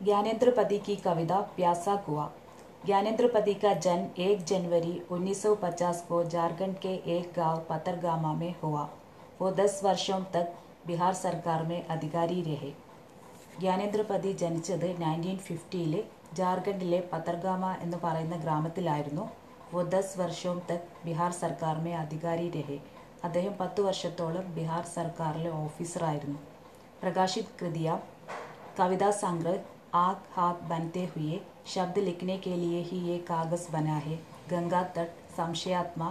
ज्ञानेन्द्र पति की कविता प्यासा कुआ ज्ञानेन्द्र पति का जन्म 1 जनवरी 1950 को झारखंड के एक गांव पतरगामा में हुआ वो 10 वर्षों तक बिहार सरकार में अधिकारी रहे ജ്ഞാനേന്ദ്ര പതി ജനിച്ചത് നയൻറ്റീൻ ഫിഫ്റ്റിയിൽ ജാർഖണ്ഡിലെ പത്തർഗാമ എന്ന് പറയുന്ന ഗ്രാമത്തിലായിരുന്നു वो दस वर्षों तक ബിഹാർ സർക്കാർ മേ അധികാരി രഹെ അദ്ദേഹം പത്ത് വർഷത്തോളം ബിഹാർ സർക്കാരിലെ ഓഫീസറായിരുന്നു പ്രകാശിത് കൃതിയ कविता संग्रह आग हाथ बनते हुए शब्द लिखने के लिए ही ये कागज बना है गंगा तट സംശയാത്മ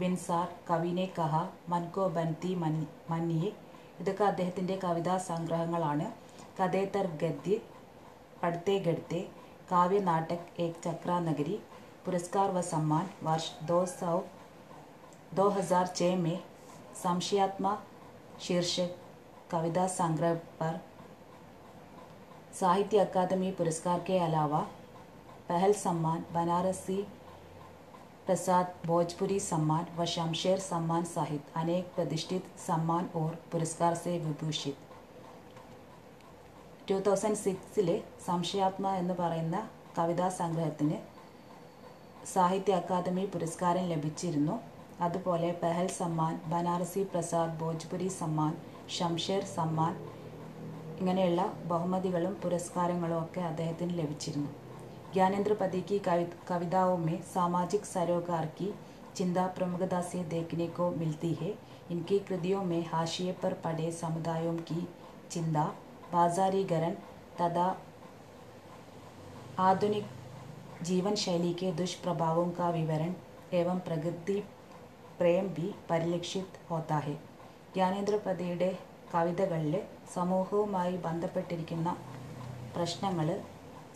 ബിൻസാർ കവിനെ കഹ മൻ കോ ബൻതി മൻ മന്നിയെ ഇതൊക്കെ അദ്ദേഹത്തിൻ്റെ കവിതാ സംഗ്രഹങ്ങളാണ് കഥേതർ ഗദ്യ പഠിത്തേ ഗഡ്ത്തെ കാവ്യ നാടക് ഏക് ചക്ര നഗരി പുരസ്കാർ व सम्मान वर्ष दो सौ दो हजार छः में संशयात्मा शीर्षक कविता संग्रह पर साहित्य अकादमी पुरस्कार के अलावा पहल सम्मान बनारसी प्रसाद भोजपुरी सम्मान व शमशेर सम्मान सहित अनेक प्रतिष्ठित सम्मान और पुरस्कार से विभूषित ടു തൗസൻഡ് സിക്സില് സംശയാത്മ എന്ന് പറയുന്ന കവിതാ സംഗ്രഹത്തിന് സാഹിത്യ അക്കാദമി പുരസ്കാരം ലഭിച്ചിരുന്നു അതുപോലെ പെഹൽ സമ്മാൻ ബനാറസി പ്രസാദ് ഭോജ്പുരി സമ്മാൻ ഷംഷേർ സമ്മാൻ ഇങ്ങനെയുള്ള ബഹുമതികളും പുരസ്കാരങ്ങളും ഒക്കെ അദ്ദേഹത്തിന് ലഭിച്ചിരുന്നു ज्ञानेंद्र पति की कवि कविताओं में सामाजिक सरोकार की चिंता प्रमुखता से देखने को मिलती है इनकी कृतियों में हाशिए पर पड़े समुदायों की चिंता बाजारीकरण तथा आधुनिक जीवन शैली के दुष्प्रभावों का विवरण एवं प्रगति प्रेम भी परिलक्षित होता है ജ്ഞാനേന്ദ്ര പതിയുടെ കവിതകളിൽ സമൂഹവുമായി ബന്ധപ്പെട്ടിരിക്കുന്ന പ്രശ്നങ്ങൾ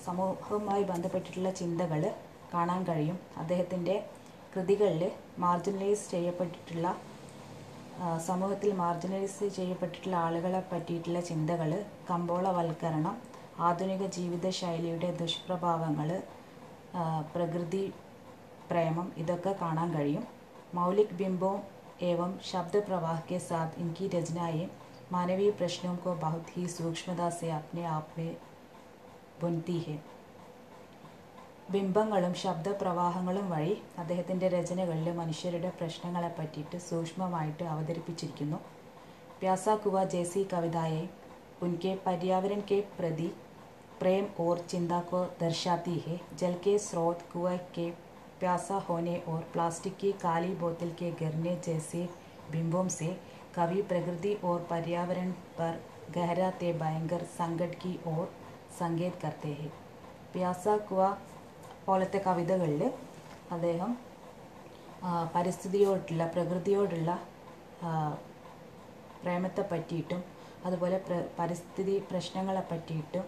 സമൂഹവുമായി ബന്ധപ്പെട്ടിട്ടുള്ള ചിന്തകൾ കാണാൻ കഴിയും. അദ്ദേഹത്തിന്റെ കൃതികളിൽ മാർജിനലൈസ് ചെയ്യപ്പെട്ടിട്ടുള്ള സമൂഹത്തിൽ മാർജിനലൈസ് ചെയ്യപ്പെട്ടിട്ടുള്ള ആളുകളെ പറ്റിയിട്ടുള്ള ചിന്തകൾ കമ്പോളവൽക്കരണം ആധുനിക ജീവിതശൈലിയുടെ ദുഷ്പ്രഭാവങ്ങൾ പ്രകൃതി പ്രേമം ഇതൊക്കെ കാണാൻ കഴിയും. മൗലിക് ബിംബവും ഏവം ശബ്ദപ്രവാഹ്യ സാത് ഇൻകി രചനായും मानवीय प्रश्नों को बहुत ही सूक्ष्मता से अपने आप में बुनती है ബിംബങ്ങളും ശബ്ദപ്രവാഹങ്ങളും വഴി അദ്ദേഹത്തിൻ്റെ രചനകളിൽ മനുഷ്യരുടെ പ്രശ്നങ്ങളെ പറ്റിയിട്ട് സൂക്ഷ്മമായിട്ട് അവതരിപ്പിച്ചിരിക്കുന്നു प्यासा कुआ जैसी कविताएं उनके पर्यावरण के प्रति प्रेम और चिंता को दर्शाती है जल के स्रोत कुएं के प्यासा होने और प्लास्टिक की काली बोतल के गिरने जैसे बिंबों से कवि प्रकृति और पर्यावरण पर गहरा ते भयंकर संकट की ओर संकेत करते हैं പ്യാസ കുവ പോലത്തെ കവിതകളിൽ അദ്ദേഹം പരിസ്ഥിതിയോടുള്ള പ്രകൃതിയോടുള്ള പ്രേമത്തെ പറ്റിയിട്ടും അതുപോലെ പ്ര പരിസ്ഥിതി പ്രശ്നങ്ങളെ പറ്റിയിട്ടും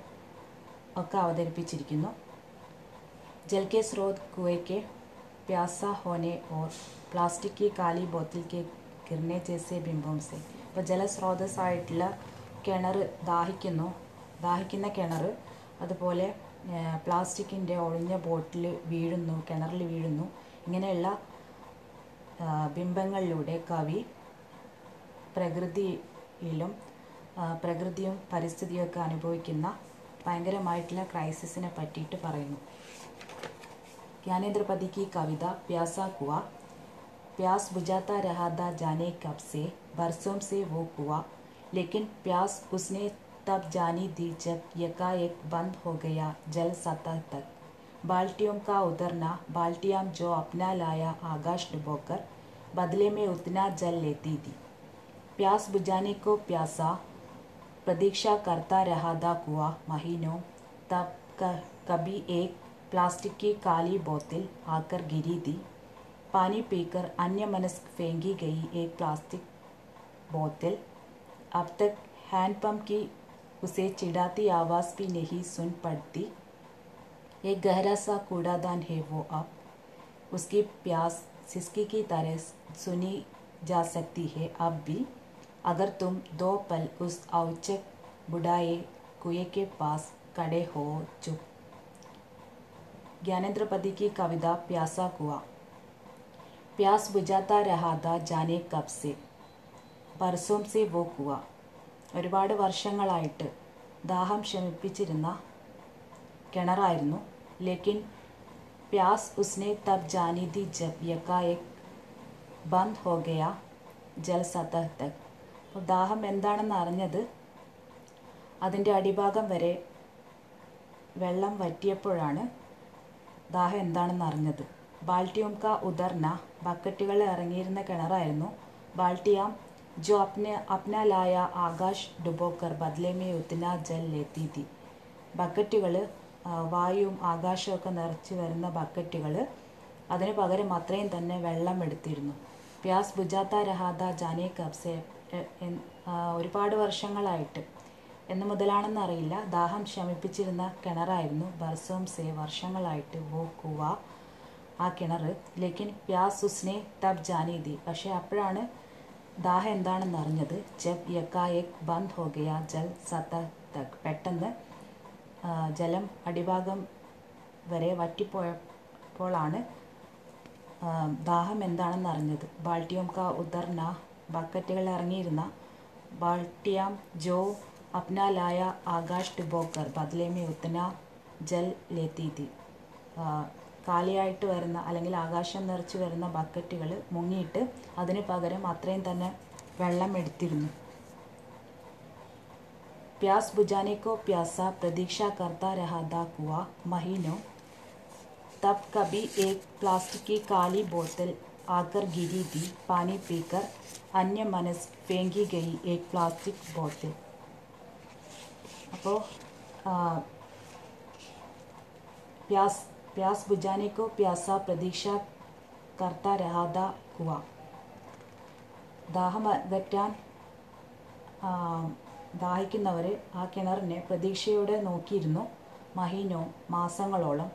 ഒക്കെ അവതരിപ്പിച്ചിരിക്കുന്നു जल के स्रोत कुएं के प्यासा होने और प्लास्टिक की काली बोतल കിർണെ ചേസെ ബിംബോംസെ. അപ്പോൾ ജലസ്രോതസ്സായിട്ടുള്ള കിണർ ദാഹിക്കുന്നു. ദാഹിക്കുന്ന കിണർ അതുപോലെ പ്ലാസ്റ്റിക്കിന്റെ ഒളിഞ്ഞ ബോട്ടിൽ വീഴുന്നു കിണറിൽ വീഴുന്നു. ഇങ്ങനെയുള്ള ബിംബങ്ങളിലൂടെ കവി പ്രകൃതിയിലും പ്രകൃതിയും പരിസ്ഥിതിയും ഒക്കെ അനുഭവിക്കുന്ന ഭയങ്കരമായിട്ടുള്ള ക്രൈസിസിനെ പറ്റിയിട്ട് പറയുന്നു. ജ്ഞാനേന്ദ്രപതിക്ക് ഈ കവിത പ്യാസാക്കുക प्यासा बुझाता रहा था जाने कब से, बरसों से वो कुआ लेकिन प्यास उसने तब जानी दी जब यकाएक बंद हो गया जल सतह तक। बाल्टियों का उतरना, बाल्टियाँ जो अपना लाया आकाश डुबोकर, बदले में उतना जल लेती थी। प्यास बुझाने को प्यासा, प्रतीक्षा करता रहा था कुआ, महीनों तब कभी एक प्लास्टिक की काली बोतल आकर गिरी थी। पानी पीकर अन्य मनस्क फेंकी गई एक प्लास्टिक बोतल अब तक हैंडपम्प की उसे चिढ़ाती आवाज़ भी नहीं सुन पड़ती। एक गहरा सा कूड़ादान है वो अब। उसकी प्यास सिसकी की तरह सुनी जा सकती है अब भी। अगर तुम दो पल उस औचक बुढ़ाए कुएँ के पास खड़े हो चुप। ज्ञानेन्द्रपति की कविता प्यासा कुआ। प्यास बुझाता रहा था जाने कब से ബർസോം സെ വോ കുവ ഒരുപാട് വർഷങ്ങളായിട്ട് ദാഹം ശമിപ്പിച്ചിരുന്ന കിണറായിരുന്നു ലേക്കിൻ പ്യാസ് ഉസ്നെ തബ് ജാനി തി ജബ് യക്കായക് ബന്ദ് ഹോ ഗയ ജൽ സതഹ് തക് അപ്പോൾ ദാഹം എന്താണെന്ന് അറിഞ്ഞത് അതിൻ്റെ അടിഭാഗം വരെ വെള്ളം വറ്റിയപ്പോഴാണ് ദാഹം എന്താണെന്ന് അറിഞ്ഞത് ബാൽട്ടിയോം കാ ഉദർന ബക്കറ്റുകൾ ഇറങ്ങിയിരുന്ന കിണറായിരുന്നു. ബാൽട്ടിയാം ജോ അപ്നെ അപ്ന ആകാശ് ഡുബോക്കർ ബദ്ലേമേ ഉത്തിന ജൽ ലേത്തി. ബക്കറ്റുകൾ വായുവും ആകാശവും ഒക്കെ നിറച്ച് വരുന്ന ബക്കറ്റുകൾ അതിന് പകരം അത്രയും തന്നെ വെള്ളം എടുത്തിരുന്നു. പ്യാസ് ബുജാത്ത രഹാദ ജാനെ കബ്സെ ഒരുപാട് വർഷങ്ങളായിട്ട്. എന്ന് മുതലാണെന്ന് അറിയില്ല. ദാഹം ശമിപ്പിച്ചിരുന്ന കിണറായിരുന്നു. ബർസോം സെ വർഷങ്ങളായിട്ട് വോ കുവ ആ കിണർ. ലേക്കിൻ പ്യാസ് ഉസ്നെ തബ് ജാനീതി. പക്ഷേ അപ്പോഴാണ് ദാഹം എന്താണെന്ന് അറിഞ്ഞത് ജബ് യക്കായക് ബന്ദ് ഹോഗയ ജൽ സത്ത തക്. പെട്ടെന്ന് ജലം അടിഭാഗം വരെ വറ്റിപ്പോയപ്പോഴാണ് ദാഹം എന്താണെന്ന് അറിഞ്ഞത് ബാൾട്ടിയോം കാ ഉദർന ബക്കറ്റുകൾ ഇറങ്ങിയിരുന്ന ബാൾട്ടിയാം ജോ അപ്നാലായ ആകാശ് ഡിബോക്കർ ബദലേമേ ഉത്തന ജൽ ലേത്തീതി. കാലിയായിട്ട് വരുന്ന അല്ലെങ്കിൽ ആകാശം നിറച്ച് വരുന്ന ബക്കറ്റുകൾ മുങ്ങിയിട്ട് അതിന് പകരം അത്രയും തന്നെ വെള്ളം എടുത്തിരുന്നു प्यास बुझाने को प्यासा प्रतीक्षा करता रहा था कुआ महीनों तब कभी एक प्लास्टिक की काली बोतल आकर गिरी थी पानी पीकर अन्य मनस फेंकी गई एक प्लास्टिक बोतल അപ്പോൾ प्यास പ്യാസ് ബുജാനിക്കോ പ്യാസ പ്രതീക്ഷ കർത്ത രാധ കുവ ദാഹം അകറ്റാൻ ദാഹിക്കുന്നവരെ ആ കിണറിനെ പ്രതീക്ഷയോടെ നോക്കിയിരുന്നു മഹീനോ മാസങ്ങളോളം.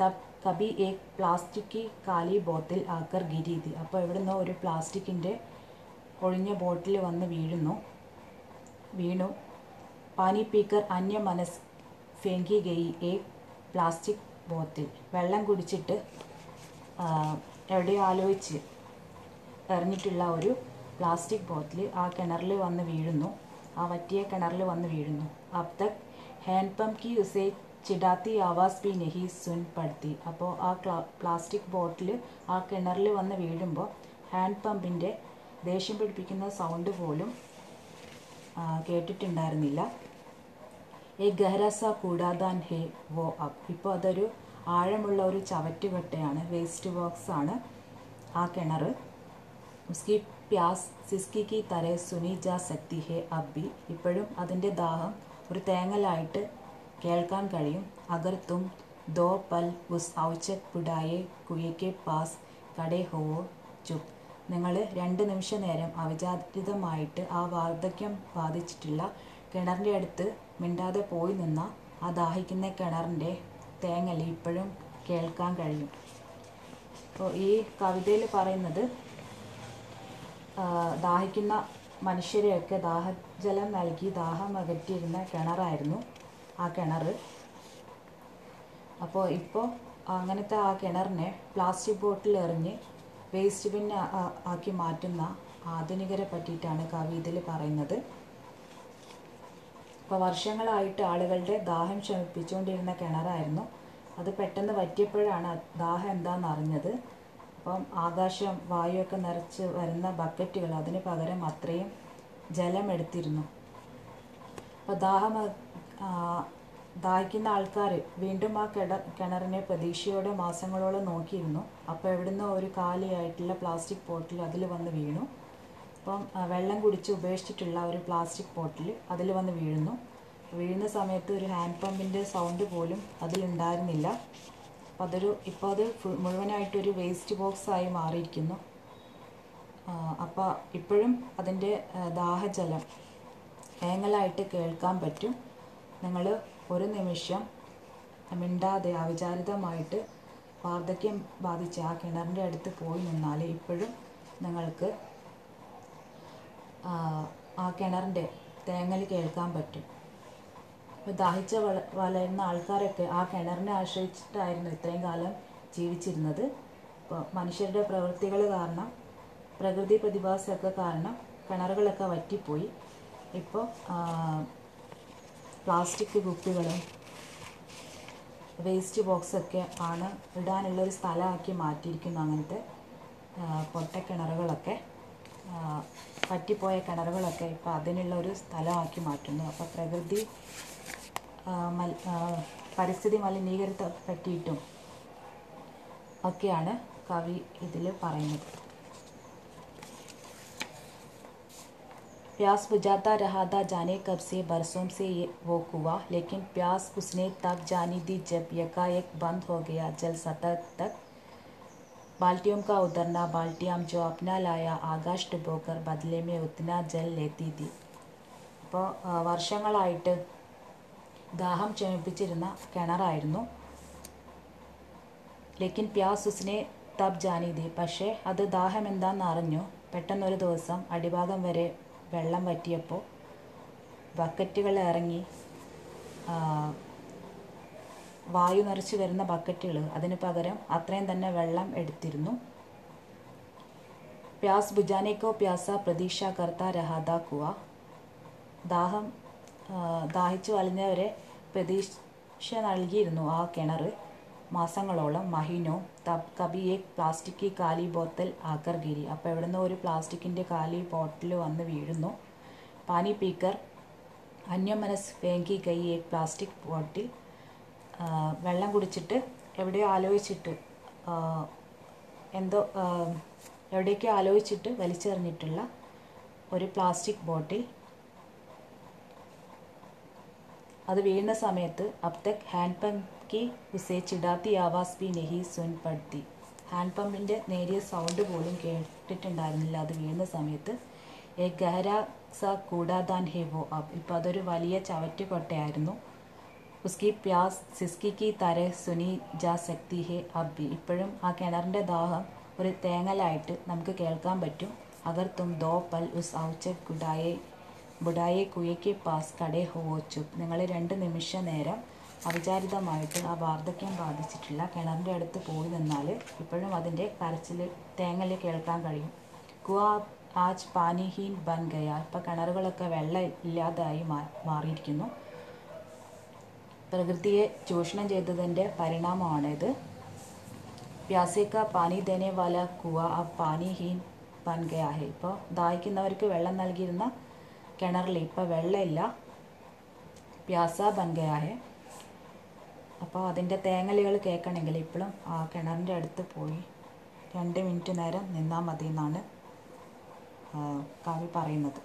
തബ് കബി ഏക് പ്ലാസ്റ്റിക് കാലി ബോത്തിൽ ആക്കർ ഗിരീതി അപ്പോൾ ഇവിടുന്ന് ഒരു പ്ലാസ്റ്റിക്കിന്റെ ഒഴിഞ്ഞ ബോട്ടിൽ വന്ന് വീഴുന്നു. വീണു. പാനി പീക്കർ അന്യ മനസ് ഫേങ്കി ഗെയ് ഏക് പ്ലാസ്റ്റിക് ബോട്ടിൽ വെള്ളം കുടിച്ചിട്ട് എവിടെയോ ആലോചിച്ച് എറിഞ്ഞിട്ടുള്ള ഒരു പ്ലാസ്റ്റിക് ബോത്തിൽ ആ കിണറിൽ വന്ന് വീഴുന്നു. ആ വറ്റിയ കിണറിൽ വന്ന് വീഴുന്നു. അബ് തക് ഹാൻഡ് പമ്പ് കി ഉസേ ചിടാത്തി ആവാസ് ബി നെഹി സുൻ പടുത്തി. അപ്പോൾ ആ പ്ലാസ്റ്റിക് ബോട്ടിൽ ആ കിണറിൽ വന്ന് വീഴുമ്പോൾ ഹാൻഡ് പമ്പിന്റെ ദേഷ്യം പിടിപ്പിക്കുന്ന സൗണ്ട് പോലും കേട്ടിട്ടുണ്ടായിരുന്നില്ല. ഏ ഗഹരസ കൂടാതാൻ ഹേ വോ അപ്പ് ഇപ്പോൾ അതൊരു ആഴമുള്ള ഒരു ചവറ്റുകട്ടയാണ് വേസ്റ്റ് ബോക്സ് ആണ് ആ കിണർ. ഉസ്കി പ്യാസ് സിസ്കി കി തര സുനി ജാ സക്തി ഹേ അബ്ബി ഇപ്പോഴും അതിന്റെ ദാഹം ഒരു തേങ്ങലായിട്ട് കേൾക്കാൻ കഴിയും. അകർത്തും ദോ പൽ ഉസ് ഔച്ചക് പുടായെ കുയയ്ക്ക് പാസ് കടേ ഹോവോ ചുപ്. നിങ്ങൾ രണ്ട് നിമിഷ നേരം അവിചാരിതമായിട്ട് ആ വാർദ്ധക്യം ബാധിച്ചിട്ടുള്ള കിണറിന്റെ അടുത്ത് മിണ്ടാതെ പോയി നിന്ന ആ ദാഹിക്കുന്ന കിണറിന്റെ തേങ്ങൽ ഇപ്പോഴും കേൾക്കാൻ കഴിയും. അപ്പോൾ ഈ കവിതയിൽ പറയുന്നത് ദാഹിക്കുന്ന മനുഷ്യരെയൊക്കെ ദാഹജലം നൽകി ദാഹം അകറ്റിയിരുന്ന കിണറായിരുന്നു ആ കിണർ. അപ്പോൾ ഇപ്പോൾ അങ്ങനത്തെ ആ കിണറിനെ പ്ലാസ്റ്റിക് ബോട്ടിൽ എറിഞ്ഞ് വേസ്റ്റ് ബിൻ ആക്കി മാറ്റുന്ന ആധുനികരെ പറ്റിയിട്ടാണ് കവിതയിൽ പറയുന്നത്. അപ്പോൾ വർഷങ്ങളായിട്ട് ആളുകളുടെ ദാഹം ശമിപ്പിച്ചുകൊണ്ടിരുന്ന കിണറായിരുന്നു. അത് പെട്ടെന്ന് വറ്റിയപ്പോഴാണ് ദാഹം എന്താണെന്ന് അറിഞ്ഞത്. അപ്പം ആകാശം വായുവൊക്കെ നിറച്ച് വരുന്ന ബക്കറ്റുകൾ അതിന് പകരം അത്രയും ജലം എടുത്തിരുന്നു. അപ്പോൾ ദാഹം ദാഹിക്കുന്ന ആൾക്കാർ വീണ്ടും ആ കിണ കിണറിനെ പ്രതീക്ഷയോടെ മാസങ്ങളോളം നോക്കിയിരുന്നു. അപ്പോൾ എവിടുന്നോ ഒരു കാലിയായിട്ടുള്ള പ്ലാസ്റ്റിക് ബോട്ടിൽ അതിൽ വന്ന് വീണു. അപ്പം വെള്ളം കുടിച്ച് ഉപേക്ഷിച്ചിട്ടുള്ള ഒരു പ്ലാസ്റ്റിക് ബോട്ടിൽ അതിൽ വന്ന് വീഴുന്നു. വീഴുന്ന സമയത്ത് ഒരു ഹാൻഡ് പമ്പിന്റെ സൗണ്ട് പോലും അതിലുണ്ടായിരുന്നില്ല അപ്പം അതൊരു ഇപ്പോൾ അത് മുഴുവനായിട്ടൊരു വേസ്റ്റ് ബോക്സായി മാറിയിരിക്കുന്നു. അപ്പോൾ ഇപ്പോഴും അതിന്റെ ദാഹജലം ഏങ്ങലായിട്ട് കേൾക്കാൻ പറ്റും. നിങ്ങൾ ഒരു നിമിഷം മിണ്ടാതെ അവിചാരിതമായിട്ട് വാർദ്ധക്യം ബാധിച്ച ആ കിണറിന്റെ അടുത്ത് പോയി നിന്നാൽ ഇപ്പോഴും നിങ്ങൾക്ക് ആ കിണറിന്റെ തേങ്ങൽ കേൾക്കാൻ പറ്റും. അപ്പോൾ ദാഹിച്ച് വള വളരുന്ന ആൾക്കാരൊക്കെ ആ കിണറിനെ ആശ്രയിച്ചിട്ടായിരുന്നു ഇത്രയും കാലം ജീവിച്ചിരുന്നത്. ഇപ്പോൾ മനുഷ്യരുടെ പ്രവൃത്തികൾ കാരണം പ്രകൃതി പ്രതിഭാസമൊക്കെ കാരണം കിണറുകളൊക്കെ വറ്റിപ്പോയി. ഇപ്പോൾ പ്ലാസ്റ്റിക് കുപ്പികളും വേസ്റ്റ് ബോക്സൊക്കെ ആണ് ഇടാനുള്ളൊരു സ്ഥലമാക്കി മാറ്റിയിരിക്കുന്നു അങ്ങനത്തെ പൊട്ടക്കിണറുകളൊക്കെ. ആ, പറ്റിപ്പോയ കിണറുകളൊക്കെ ഇപ്പോൾ അതിനുള്ള ഒരു സ്ഥലമാക്കി മാറ്റുന്നു അപ്പോൾ പ്രകൃതി ആ, മൽ ആ, പരിസ്ഥിതി മലിനീകരണത്തെ പറ്റിയിട്ടും ഒക്കെയാണ് കവി ഇതിൽ പറയുന്നത് प्यास बुझाता रहा था जाने कब से बरसों से ये वो कुआ लेकिन प्यास उसने तब जानी दी जब यकाएक बंद हो गया जल सतह तक बाल्टियों का उतरना बाल्टियाँ जो अपना लाया आकाश डुबोकर बदले में उतना जल लेती थी അപ്പോൾ വർഷങ്ങളായിട്ട് ദാഹം ക്ഷമിപ്പിച്ചിരുന്ന കിണറായിരുന്നു ലേക്കിൻ പ്യാസ് ഉസ്നെ തബ് ജാനിതി പക്ഷേ അത് ദാഹം എന്താണെന്ന് അറിഞ്ഞു പെട്ടെന്നൊരു ദിവസം അടിഭാഗം വരെ വെള്ളം വറ്റിയപ്പോൾ ബക്കറ്റുകൾ ഇറങ്ങി ആ, വായു നിറച്ച് വരുന്ന ബക്കറ്റുകൾ. അതിന് പകരം അത്രയും തന്നെ വെള്ളം എടുത്തിരുന്നു. പ്യാസ് ബുജാനേക്കോ പ്യാസ പ്രതീക്ഷ കർത്ത രഹാദ കുവ. ദാഹം ദാഹിച്ചു വലഞ്ഞവരെ പ്രതീക്ഷ നൽകിയിരുന്നു ആ കിണർ. മാസങ്ങളോളം മഹീനോ തബ് കബി ഏക് പ്ലാസ്റ്റിക് കാലി ബോത്തൽ ആക്കർ ഗിരി അപ്പോൾ എവിടുന്ന് ഒരു പ്ലാസ്റ്റിക്കിന്റെ കാലി ബോട്ടിൽ വന്ന് വീഴുന്നു. പാനി പീക്കർ അന്യമനസ് ഫേങ്കി കൈ ഏക് പ്ലാസ്റ്റിക് ബോട്ടിൽ വെള്ളം കുടിച്ചിട്ട് എവിടെയോ ആലോചിച്ചിട്ട് എന്തോ എവിടേക്കോ ആലോചിച്ചിട്ട് വലിച്ചെറിഞ്ഞിട്ടുള്ള ഒരു പ്ലാസ്റ്റിക് ബോട്ടിൽ. അത് വീഴുന്ന സമയത്ത് അബ് തക് ഹാൻഡ് പമ്പ് കി ഉസേ ചിടാത്തി ആവാസ് ബി നെഹി സുൻ പടുത്തി ഹാൻഡ് പമ്പിന്റെ നേരിയ സൗണ്ട് പോലും കേട്ടിട്ടുണ്ടായിരുന്നില്ല. അത് വീഴുന്ന സമയത്ത് എ ഗഹര സ കൂടാതാൻ ഹേവോ അബ് അതൊരു വലിയ ചവറ്റുകൊട്ടയായിരുന്നു. ഉസ്കി പ്യാസ് സിസ്കിക്ക് തര സുനി ജാ സക്തി ഹെ അബി ഇപ്പോഴും ആ കിണറിന്റെ ദാഹം ഒരു തേങ്ങലായിട്ട് നമുക്ക് കേൾക്കാൻ പറ്റും। അഗർ തും ദോ പൽ ഉസ് ഔച്ച ഗുഡായെ ബുഡായെ കുയയ്ക്ക് പാസ് കടേ ഹോച്ചു നിങ്ങൾ രണ്ട് നിമിഷ നേരം അവിചാരിതമായിട്ട് ആ വാർദ്ധക്യം ബാധിച്ചിട്ടുള്ള കിണറിന്റെ അടുത്ത് പോയി നിന്നാൽ ഇപ്പോഴും അതിന്റെ കരച്ചിൽ തേങ്ങൽ കേൾക്കാൻ കഴിയും। കുവ ആജ് പാനിഹീൻ ബൻ ഗയാ। ഇപ്പം കിണറുകളൊക്കെ വെള്ളം ഇല്ലാതായി മാറിയിരിക്കുന്നു। പ്രകൃതിയെ ചൂഷണം ചെയ്തതിന്റെ പരിണാമമാണിത്. പ്യാസിക്ക പാനി ദേനെ വാല കുവ ആ പാനിഹീൻ ബൻ ഗയാ ഹെ ഇപ്പോൾ ദാഹിക്കുന്നവർക്ക് വെള്ളം നൽകിയിരുന്ന കിണറിൽ ഇപ്പോൾ വെള്ളമില്ല. പ്യാസ ബൻ ഗയാ ഹെ അപ്പോൾ അതിന്റെ തേങ്ങലുകൾ കേൾക്കണമെങ്കിൽ ഇപ്പോഴും ആ കിണറിന്റെ അടുത്ത് പോയി രണ്ട് മിനിറ്റ് നേരം നിന്നാൽ മതി എന്നാണ് കവി പറയുന്നത്.